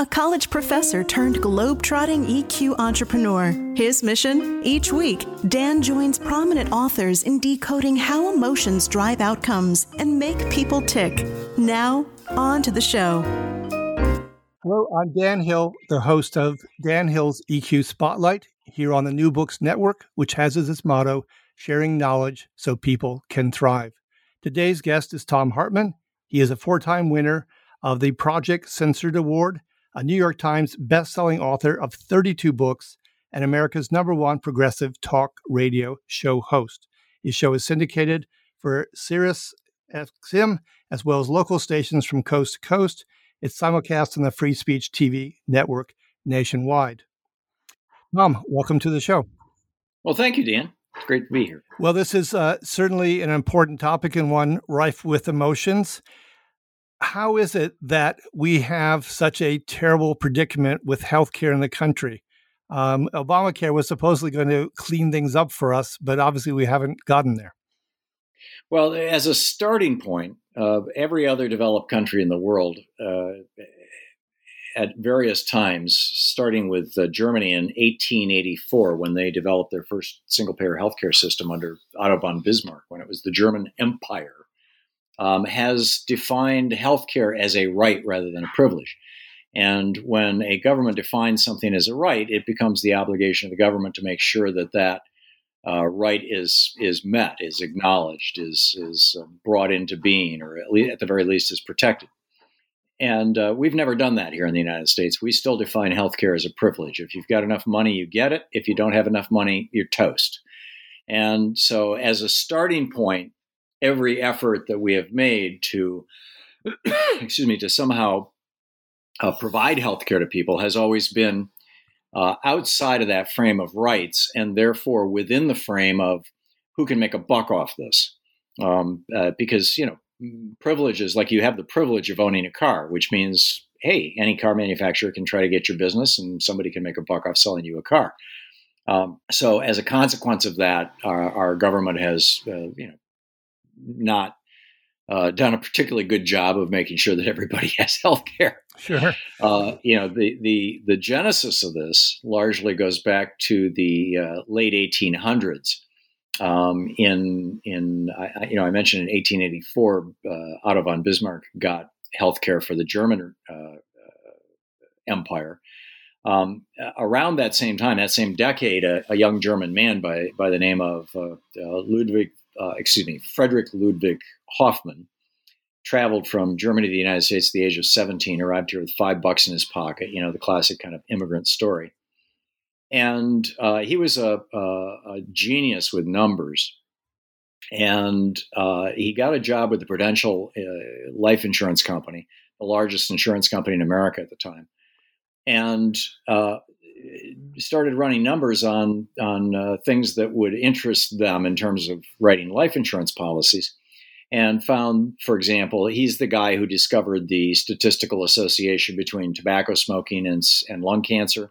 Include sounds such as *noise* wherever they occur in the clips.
a college professor turned globe-trotting EQ entrepreneur. His mission? Each week, Dan joins prominent authors in decoding how emotions drive outcomes and make people tick. Now, on to the show. Hello, I'm Dan Hill, the host of Dan Hill's EQ Spotlight here on the New Books Network, which has as its motto, sharing knowledge so people can thrive. Today's guest is Thom Hartmann. He is a four time winner of the Project Censored Award, a New York Times best-selling author of 32 books, and America's number one progressive talk radio show host. His show is syndicated for Sirius XM as well as local stations from coast to coast it's simulcast on the Free Speech TV network nationwide. Thom, welcome to the show. Well, thank you, Dan. It's great to be here. Well, this is uh, certainly an important topic and one rife with emotions. How is it that we have such a terrible predicament with healthcare in the country? Um, Obamacare was supposedly going to clean things up for us, but obviously we haven't gotten there. Well, as a starting point, uh, every other developed country in the world uh, at various times, starting with uh, Germany in 1884 when they developed their first single payer healthcare system under Otto von Bismarck, when it was the German Empire, um, has defined healthcare as a right rather than a privilege. And when a government defines something as a right, it becomes the obligation of the government to make sure that that uh, right is is met, is acknowledged, is is uh, brought into being, or at, least, at the very least is protected. And uh, we've never done that here in the United States. We still define healthcare as a privilege. If you've got enough money, you get it. If you don't have enough money, you're toast. And so, as a starting point, every effort that we have made to, *clears throat* excuse me, to somehow uh, provide healthcare to people has always been uh, outside of that frame of rights and therefore within the frame of who can make a buck off this. Um, uh, because, you know, privileges like you have the privilege of owning a car, which means, hey, any car manufacturer can try to get your business and somebody can make a buck off selling you a car. Um, so, as a consequence of that, our, our government has, uh, you know, not uh, done a particularly good job of making sure that everybody *laughs* has health care. Sure. Uh, you know, the, the, the genesis of this largely goes back to the uh, late 1800s. Um, in, in I, you know, I mentioned in 1884, uh, Otto von Bismarck got health care for the German uh, uh, Empire. Um, around that same time, that same decade, a, a, young German man by, by the name of uh, excuse me, Frederick Ludwig Hoffman, traveled from Germany to the United States at the age of 17, arrived here with five bucks in his pocket, you know, the classic kind of immigrant story. And uh, he was a, a, a, genius with numbers. And uh, he got a job with the Prudential uh, Life Insurance Company, the largest insurance company in America at the time. And uh, started running numbers on, on uh, things that would interest them in terms of writing life insurance policies and found, for example, he's the guy who discovered the statistical association between tobacco smoking and, and lung cancer,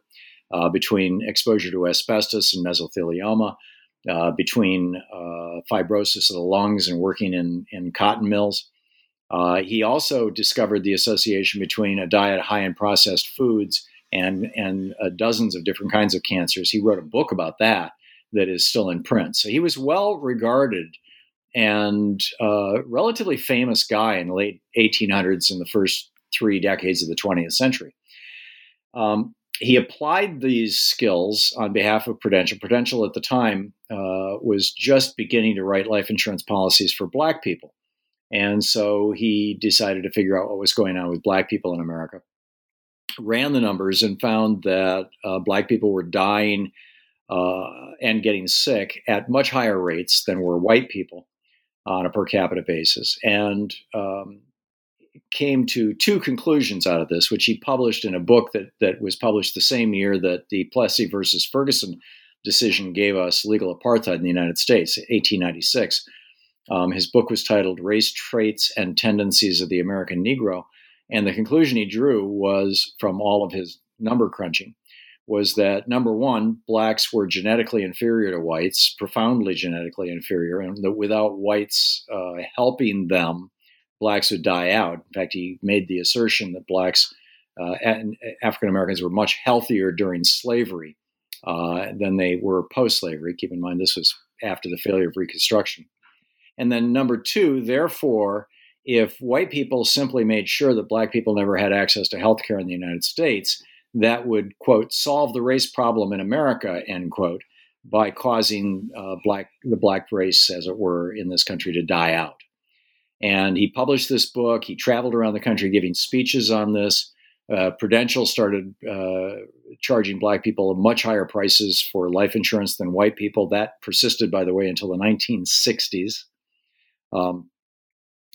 uh, between exposure to asbestos and mesothelioma, uh, between uh, fibrosis of the lungs and working in, in cotton mills. Uh, he also discovered the association between a diet high in processed foods and, and uh, dozens of different kinds of cancers. He wrote a book about that that is still in print. So he was well regarded and uh, relatively famous guy in the late 1800s and the first three decades of the 20th century. Um, he applied these skills on behalf of Prudential. Prudential at the time uh, was just beginning to write life insurance policies for black people. And so he decided to figure out what was going on with black people in America. Ran the numbers and found that uh, black people were dying uh, and getting sick at much higher rates than were white people on a per capita basis. And um, came to two conclusions out of this, which he published in a book that, that was published the same year that the Plessy versus Ferguson decision gave us legal apartheid in the United States, 1896. Um, his book was titled Race Traits and Tendencies of the American Negro. And the conclusion he drew was from all of his number crunching was that number one, blacks were genetically inferior to whites, profoundly genetically inferior, and that without whites uh, helping them, blacks would die out. In fact, he made the assertion that blacks uh, and African Americans were much healthier during slavery uh, than they were post slavery. Keep in mind, this was after the failure of Reconstruction. And then, number two, therefore, if white people simply made sure that black people never had access to health care in the United States, that would, quote, solve the race problem in America, end quote, by causing uh, black, the black race, as it were, in this country to die out. And he published this book. He traveled around the country giving speeches on this. Uh, Prudential started uh, charging black people much higher prices for life insurance than white people. That persisted, by the way, until the 1960s. Um,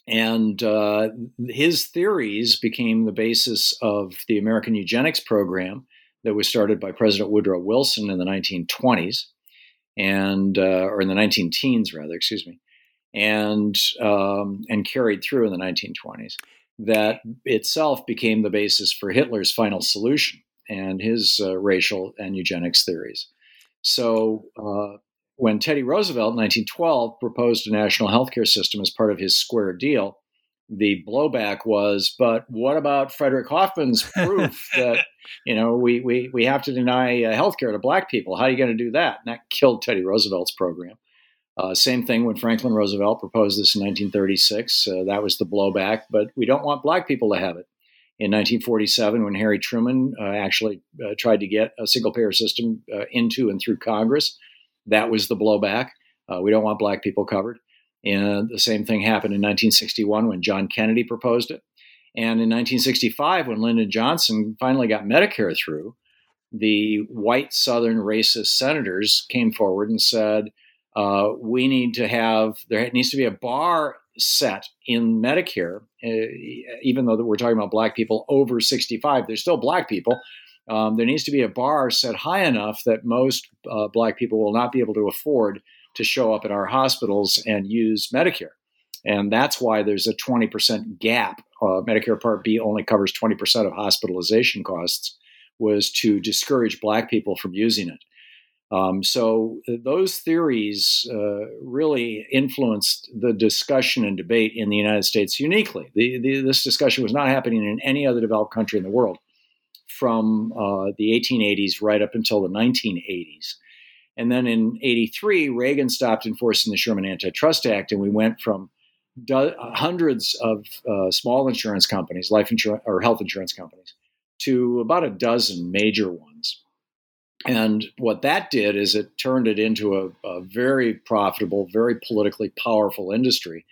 and uh, his theories became the basis of the American eugenics program that was started by President Woodrow Wilson in the 1920s, and uh, or in the 19 teens rather, excuse me, and um, and carried through in the 1920s. That itself became the basis for Hitler's final solution and his uh, racial and eugenics theories. So uh, when Teddy Roosevelt in 1912 proposed a national healthcare system as part of his square deal, the blowback was, but what about Frederick Hoffman's *laughs* proof that you know we we we have to deny uh, healthcare to black people? How are you going to do that? And that killed Teddy Roosevelt's program. Uh, same thing when Franklin Roosevelt proposed this in 1936. Uh, that was the blowback, but we don't want black people to have it. In 1947, when Harry Truman uh, actually uh, tried to get a single payer system uh, into and through Congress, that was the blowback. Uh, we don't want black people covered. And the same thing happened in 1961 when John Kennedy proposed it. And in 1965, when Lyndon Johnson finally got Medicare through, the white Southern racist senators came forward and said, uh, we need to have, there needs to be a bar set in Medicare, uh, even though we're talking about black people over 65, they're still black people. Um, there needs to be a bar set high enough that most uh, black people will not be able to afford to show up in our hospitals and use Medicare. And that's why there's a 20% gap. Uh, Medicare Part B only covers 20% of hospitalization costs, was to discourage black people from using it. Um, so uh, those theories uh, really influenced the discussion and debate in the United States uniquely. The, the, this discussion was not happening in any other developed country in the world from uh, the 1880s right up until the 1980s. And then in 83, Reagan stopped enforcing the Sherman Antitrust Act, and we went from do- hundreds of uh, small insurance companies, life insurance or health insurance companies, to about a dozen major ones. And what that did is it turned it into a, a very profitable, very politically powerful industry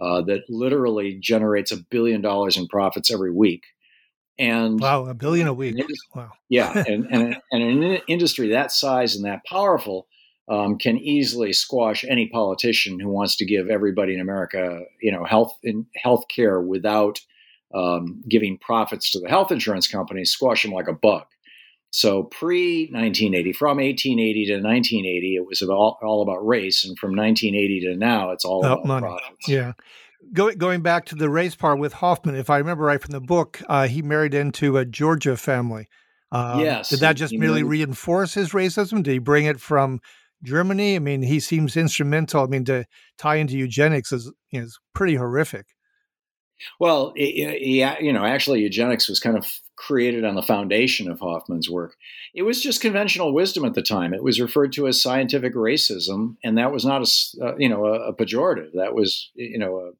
uh, that literally generates a billion dollars in profits every week. And wow, a billion a week. Wow. yeah, *laughs* and, and, and an industry that size and that powerful um, can easily squash any politician who wants to give everybody in America, you know, health in health care without um, giving profits to the health insurance companies. Squash them like a bug. So pre 1980, from 1880 to 1980, it was all, all about race, and from 1980 to now, it's all about, about profits. Yeah, Going going back to the race part with Hoffman, if I remember right from the book, uh, he married into a Georgia family. Um, yes. Did that just merely reinforce his racism? Did he bring it from Germany? I mean, he seems instrumental. I mean, to tie into eugenics is is pretty horrific. Well, he, you know, actually, eugenics was kind of created on the foundation of Hoffman's work. It was just conventional wisdom at the time. It was referred to as scientific racism, and that was not a, uh, you know, a, a, pejorative. That was, you know, a,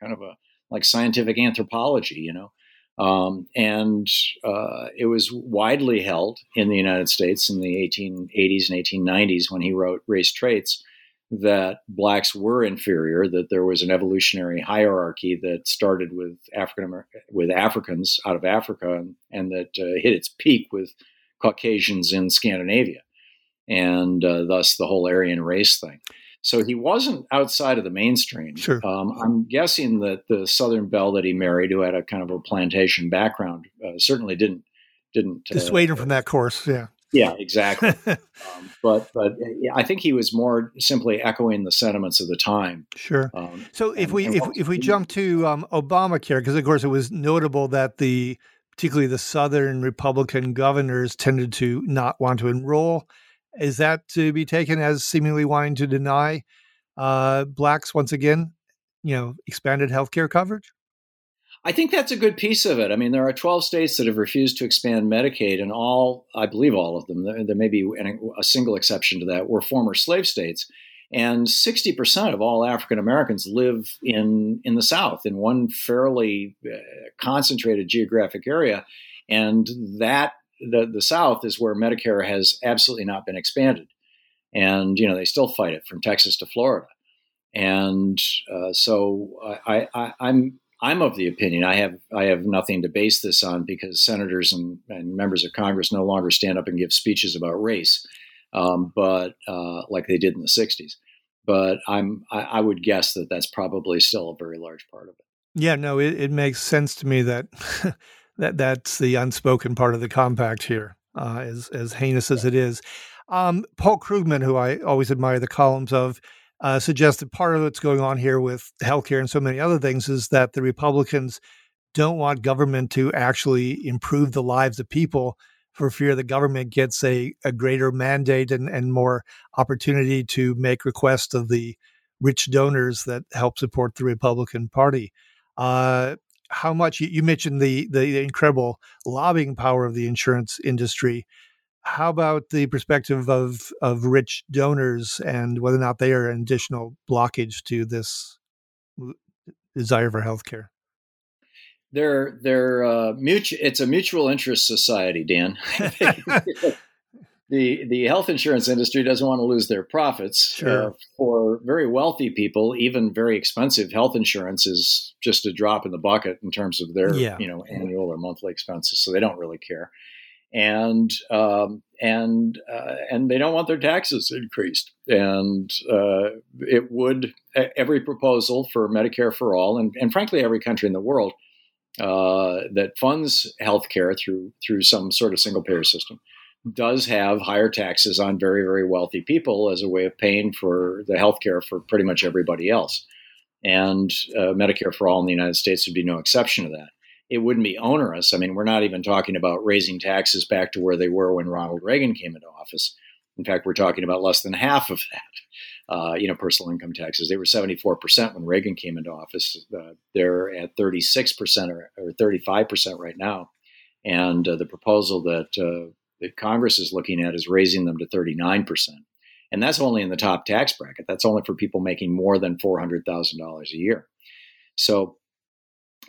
kind of a like scientific anthropology, you know. Um, and uh, it was widely held in the United States in the 1880s and 1890s when he wrote Race Traits that blacks were inferior, that there was an evolutionary hierarchy that started with African with Africans out of Africa and, and that uh, hit its peak with Caucasians in Scandinavia, and uh, thus the whole Aryan race thing. So he wasn't outside of the mainstream. Sure. Um, I'm guessing that the Southern belle that he married, who had a kind of a plantation background, uh, certainly didn't didn't uh, dissuade him from that course. Yeah. Yeah, exactly. *laughs* um, but but I think he was more simply echoing the sentiments of the time. Sure. Um, so if and, we and if, if we jump to um, Obamacare, because of course it was notable that the particularly the Southern Republican governors tended to not want to enroll is that to be taken as seemingly wanting to deny uh, blacks once again, you know, expanded health care coverage? I think that's a good piece of it. I mean, there are 12 states that have refused to expand Medicaid, and all, I believe all of them, there, there may be a single exception to that, were former slave states. And 60% of all African Americans live in, in the South, in one fairly uh, concentrated geographic area. And that the, the South is where Medicare has absolutely not been expanded. And, you know, they still fight it from Texas to Florida. And uh, so I, I, I'm I'm of the opinion I have I have nothing to base this on because senators and, and members of Congress no longer stand up and give speeches about race, um, but uh, like they did in the '60s. But I'm I, I, would guess that that's probably still a very large part of it. Yeah, no, it, it makes sense to me that *laughs* that that's the unspoken part of the compact here, uh, as as heinous as it is. Um, Paul Krugman, who I always admire the columns of, uh, suggests that part of what's going on here with healthcare and so many other things is that the Republicans don't want government to actually improve the lives of people for fear the government gets a, a greater mandate and, and more opportunity to make requests of the rich donors that help support the Republican Party. Uh, how much you, mentioned the the incredible lobbying power of the insurance industry. How about the perspective of of rich donors and whether or not they are an additional blockage to this desire for healthcare? They're they're uh, mutual. It's a mutual interest society, Dan. *laughs* *laughs* the the health insurance industry doesn't want to lose their profits. Sure. Uh, for very wealthy people, even very expensive health insurance is just a drop in the bucket in terms of their yeah. you know annual or monthly expenses. So they don't really care, and um, and uh, and they don't want their taxes increased. And uh, it would every proposal for Medicare for all, and, and frankly every country in the world uh, that funds healthcare through through some sort of single payer system does have higher taxes on very, very wealthy people as a way of paying for the health care for pretty much everybody else. And uh, Medicare for All in the United States would be no exception to that. It wouldn't be onerous. I mean, we're not even talking about raising taxes back to where they were when Ronald Reagan came into office. In fact, we're talking about less than half of that. Uh, you know, personal income taxes. They were 74% when Reagan came into office. Uh, they're at 36% or, or 35% right now. And uh, the proposal that uh, that Congress is looking at is raising them to 39%. And that's only in the top tax bracket. That's only for people making more than $400,000 a year. So,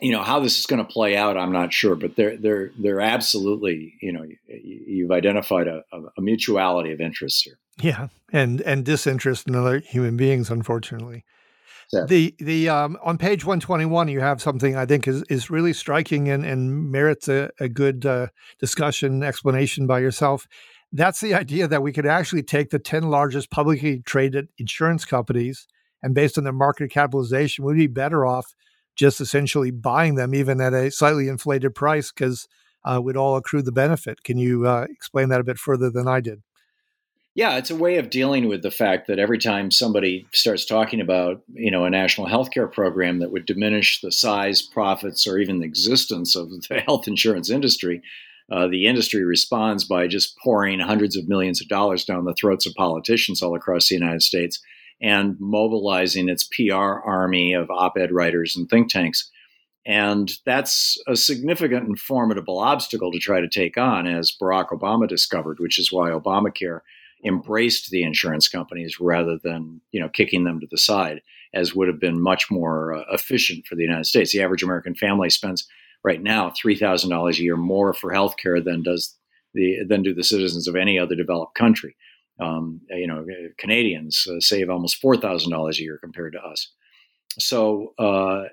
you know, how this is going to play out, I'm not sure, but they're, they're, they're absolutely, you know, you've identified a, a mutuality of interests here. Yeah. And, and disinterest in other human beings, unfortunately. The the um, on page one twenty one, you have something I think is is really striking and, and merits a, a good uh, discussion explanation by yourself. That's the idea that we could actually take the ten largest publicly traded insurance companies, and based on their market capitalization, we'd be better off just essentially buying them, even at a slightly inflated price, because uh, we'd all accrue the benefit. Can you uh, explain that a bit further than I did? Yeah, it's a way of dealing with the fact that every time somebody starts talking about, you know, a national healthcare program that would diminish the size, profits, or even the existence of the *laughs* health insurance industry, uh, the industry responds by just pouring hundreds of millions of dollars down the throats of politicians all across the United States and mobilizing its PR army of op-ed writers and think tanks. And that's a significant and formidable obstacle to try to take on, as Barack Obama discovered, which is why Obamacare embraced the insurance companies rather than you know kicking them to the side, as would have been much more uh, efficient for the United States. The average American family spends right now three thousand dollars a year more for health care than does the than do the citizens of any other developed country. Um, you know, Canadians uh, save almost four thousand dollars a year compared to us. So uh,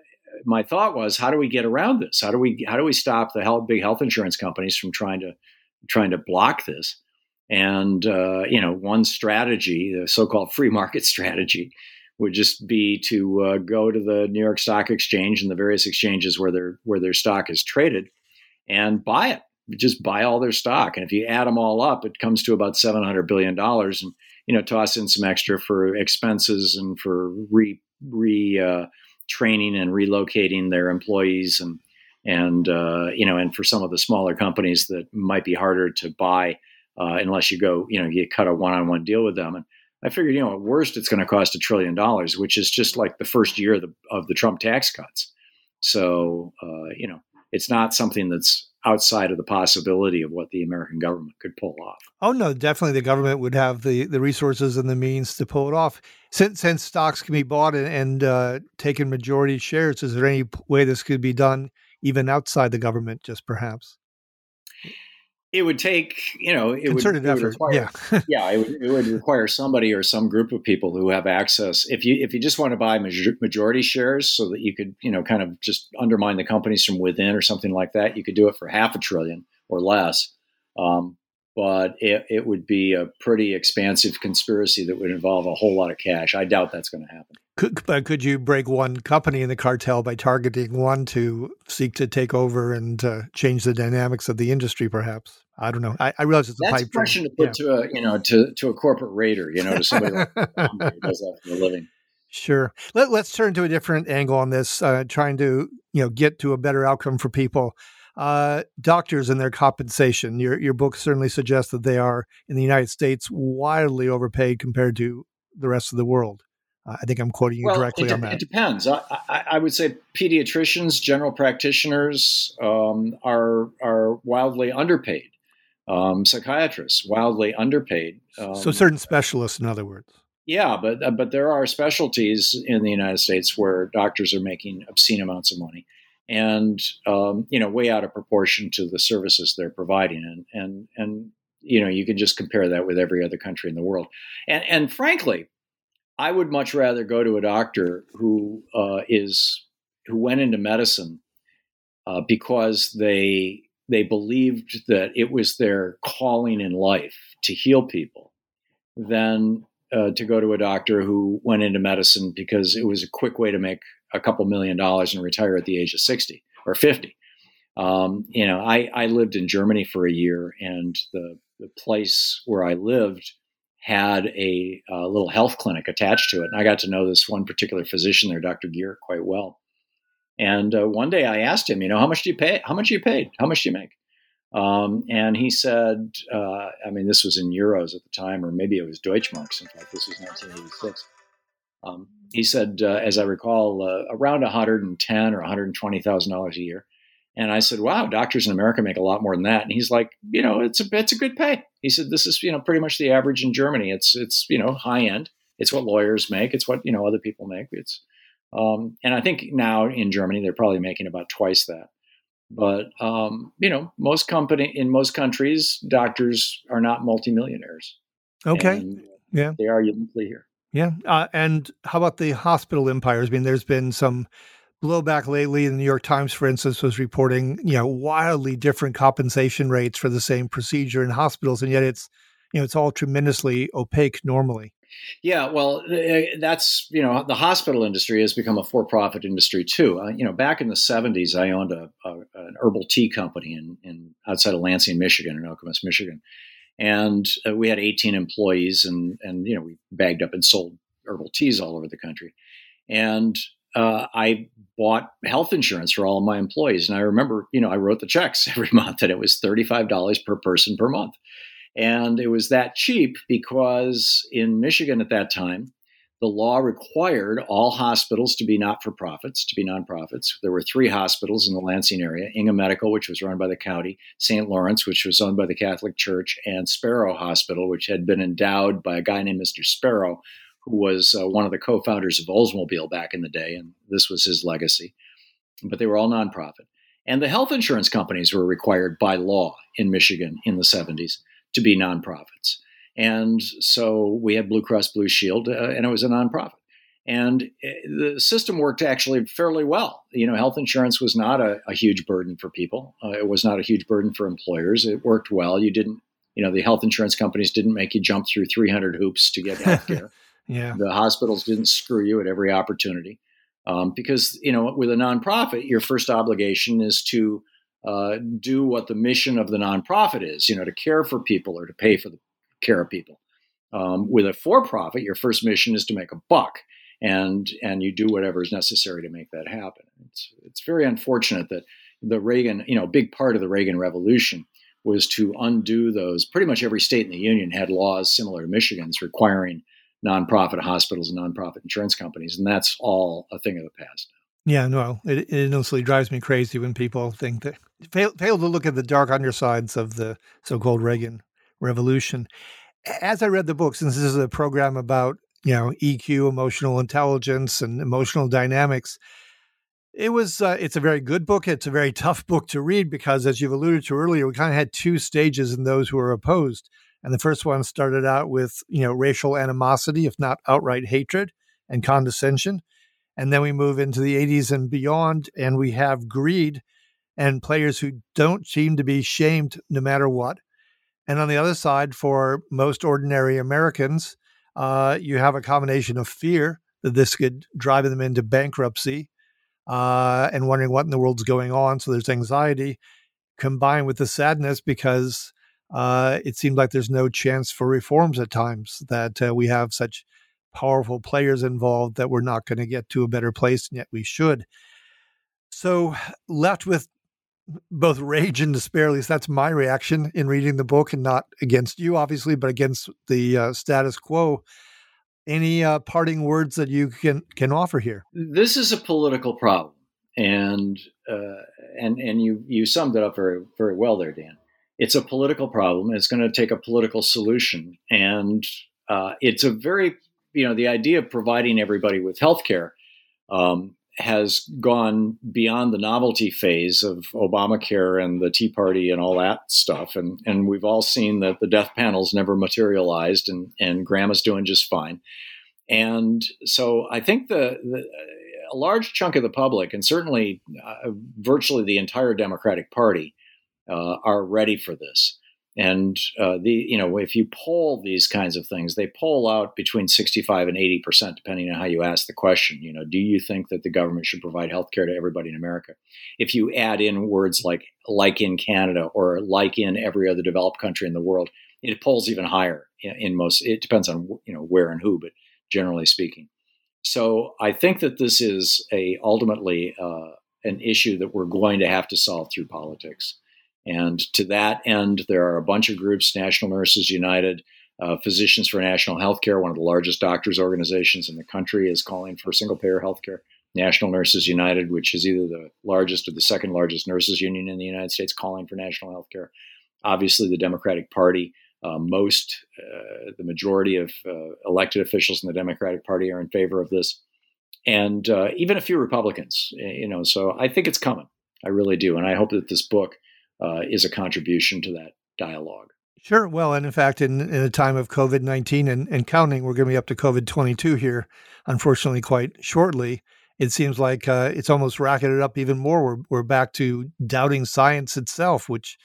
my thought was, how do we get around this? How do we how do we stop the health, big health insurance companies from trying to trying to block this? And uh, you know, one strategy, the so-called free market *laughs* strategy, would just be to uh, go to the New York Stock Exchange and the various exchanges where their where their stock is traded, and buy it. Just buy all their stock, and if you add them all up, it comes to about seven hundred billion dollars. And you know, toss in some extra for expenses and for re re uh, training and relocating their employees and and uh, you know and for some of the smaller companies that might be harder to buy uh, unless you go you know you cut a one-on-one deal with them and I figured you know at worst it's going to cost a trillion dollars which is just like the first year of the, of the Trump tax cuts so uh, you know it's not something that's outside of the possibility of what the American government could pull off. Oh no, definitely the government would have the, the resources and the means to pull it off. Since since stocks can be bought and, and uh, taken majority shares, is there any way this could be done even outside the government, just perhaps? It would take you know it concerted would, it would effort. Require, yeah, *laughs* yeah, it would, it would, require somebody or some group of people who have access. If you if you just want to buy majority shares so that you could you know kind of just undermine the companies from within or something like that, you could do it for half a trillion or less. Um, but it, it would be a pretty expansive conspiracy that would involve a whole lot of cash. I doubt that's going to happen. Could, but could you break one company in the cartel by targeting one to seek to take over and uh, change the dynamics of the industry? Perhaps I don't know. I, I realize it's a That's pipe a question to put yeah. to a you know to to a corporate raider, you know, to somebody like *laughs* who does that for a living. Sure. Let, us turn to a different angle on this, uh, trying to you know get to a better outcome for people. Uh, doctors and their compensation. Your your book certainly suggests that they are in the United States wildly overpaid compared to the rest of the world. I think I'm quoting you well, directly de- on that. It depends. I, I, I, would say pediatricians, general practitioners um, are are wildly underpaid. Um, psychiatrists, wildly underpaid. Um, so certain specialists, in other words. Yeah, but uh, but there are specialties in the United States where doctors are making obscene amounts of money, and um, you know, way out of proportion to the services they're providing, and and and you know, you can just compare that with every other country in the world, and and frankly I would much rather go to a doctor who uh, is who went into medicine uh, because they they believed that it was their calling in life to heal people than uh, to go to a doctor who went into medicine because it was a quick way to make a couple million dollars and retire at the age of 60 or 50. Um, you know, I, I lived in Germany for a year, and the, the place where I lived had a, a, little health clinic attached to it. And I got to know this one particular physician there, Dr. Gear, quite well. And uh, one day I asked him, you know, how much do you pay? How much do you paid? How much do you make? Um, and he said, uh, I mean, this was in euros at the time, or maybe it was Deutschmarks. In fact, this was 1986. Um, he said, uh, as I recall, uh, around 110 or 120 thousand dollars a year. And I said, "Wow, doctors in America make a lot more than that." And he's like, "You know, it's a it's a good pay." He said, "This is you know pretty much the average in Germany. It's it's you know high end. It's what lawyers make. It's what you know other people make. It's um, and I think now in Germany they're probably making about twice that. But um, you know, most company in most countries, doctors are not multimillionaires. Okay, yeah, they are uniquely here. Yeah, uh, and how about the hospital empires? I mean, there's been some blowback lately. The New York Times, for instance, was reporting you know wildly different compensation rates for the same procedure in hospitals, and yet it's you know it's all tremendously opaque normally. Yeah, well, that's you know the hospital industry has become a for-profit industry too. Uh, you know, back in the '70s, I owned a, a, an herbal tea company in, in outside of Lansing, Michigan, in Okemos, Michigan, and uh, we had 18 employees, and and you know we bagged up and sold herbal teas all over the country, and uh, I bought health insurance for all of my employees. And I remember, you know, I wrote the checks *laughs* every month and it was $35 per person per month. And it was that cheap because in Michigan at that time, the law required all hospitals to be not for profits, to be nonprofits. There were three hospitals in the Lansing area Ingham Medical, which was run by the county, St. Lawrence, which was owned by the Catholic Church, and Sparrow Hospital, which had been endowed by a guy named Mr. Sparrow, who was uh, one of the co-founders of Oldsmobile back in the day, and this was his legacy. But they were all nonprofit. And the health insurance companies were required by law in Michigan in the 70s to be nonprofits. And so we had Blue Cross Blue Shield, uh, and it was a nonprofit. And uh, the system worked actually fairly well. You know, health insurance was not a, a huge burden for people. Uh, it was not a huge burden for employers. It worked well. You didn't, you know, the health insurance companies didn't make you jump through 300 hoops to get health care. *laughs* yeah. The hospitals didn't screw you at every opportunity. Um, because, you know, with a nonprofit, your first obligation is to uh, do what the mission of the nonprofit is, you know, to care for people or to pay for the care of people. Um, with a for-profit, your first mission is to make a buck, and and you do whatever is necessary to make that happen. It's it's very unfortunate that the Reagan, you know, a big part of the Reagan Revolution was to undo those. Pretty much every state in the union had laws similar to Michigan's requiring nonprofit hospitals and nonprofit insurance companies, and that's all a thing of the past. Yeah, no, it, it drives me crazy when people think that fail, fail to look at the dark undersides of the so-called Reagan revolution. As I read the book, since this is a program about you know EQ, emotional intelligence, and emotional dynamics, it was uh, it's a very good book. It's a very *laughs* tough book to read because, as you've alluded to earlier, we kind of had two stages in those who were opposed. And the first one started out with you know racial animosity, if not outright hatred and condescension. And then we move into the 80s and beyond, and we have greed and players who don't seem to be shamed no matter what. And on the other side, for most ordinary Americans, uh, you have a combination of fear that this could drive them into bankruptcy uh, and wondering what in the world's going on. So there's anxiety combined with the sadness because uh, it seemed like there's no chance for reforms at times, that uh, we have such powerful players involved that we're not going to get to a better place, and yet we should. So, left with both rage and despair. At least that's my reaction in reading the book, and not against you, obviously, but against the uh, status quo. Any uh, parting words that you can can offer here? This is a political problem, and uh, and and you you summed it up very very well there, Dan. It's a political problem. It's going to take a political solution, and uh, it's a very you know the idea of providing everybody with health care um, has gone beyond the novelty phase of Obamacare and the Tea Party and all that stuff. And, and we've all seen that the death panels never materialized and, and Grandma's doing just fine. And so I think the, the a large chunk of the public, and certainly uh, virtually the entire Democratic Party, uh, are ready for this. And uh, the you know if you poll these kinds of things, they poll out between 65 and 80 percent, depending on how you ask the question. You know, do you think that the government should provide health care to everybody in America? If you add in words like like in Canada or like in every other developed country in the world, it polls even higher in, most. It depends on you know where and who, but generally speaking. So I think that this is a ultimately uh, an issue that we're going to have to solve through politics. And to that end, there are a bunch of groups National Nurses United, uh, Physicians for National Healthcare, one of the largest doctors' organizations in the country, is calling for single payer healthcare. National Nurses United, which is either the largest or the second largest nurses union in the United States, calling for national health care. Obviously, the Democratic Party, uh, most, uh, the majority of uh, elected officials in the Democratic Party are in favor of this, and uh, even a few Republicans. You know, so I think it's coming. I really do, and I hope that this book uh, is a contribution to that dialogue. Sure. Well, and in fact, in, in a time of COVID 19 and, and counting, we're going to be up to COVID 22 here, unfortunately, quite shortly. It seems like uh, it's almost racketed up even more. We're, we're back to doubting science itself, which,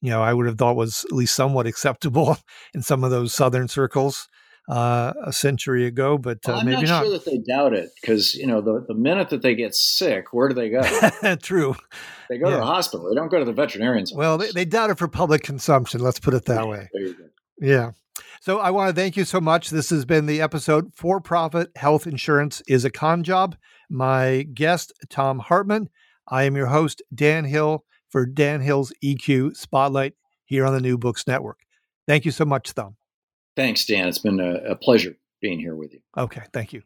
you know, I would have thought was at least somewhat *laughs* acceptable in some of those southern circles uh, a century ago, but uh, well, I'm maybe not, not. sure that they doubt it because you know the, the minute that they get sick, where do they go? *laughs* True. They go Yeah. to the hospital. They don't go to the veterinarian's. Well, they, they doubt it for public consumption. Let's put it that way. You go. Yeah. So I want to thank you so much. This has been the episode For Profit Health Insurance is a Con Job. My guest, Thom Hartmann. I am your host, Dan Hill, for Dan Hill's EQ Spotlight here on the New Books Network. Thank you so much, Thom. Thanks, Dan. It's been a, a pleasure being here with you. Okay. Thank you.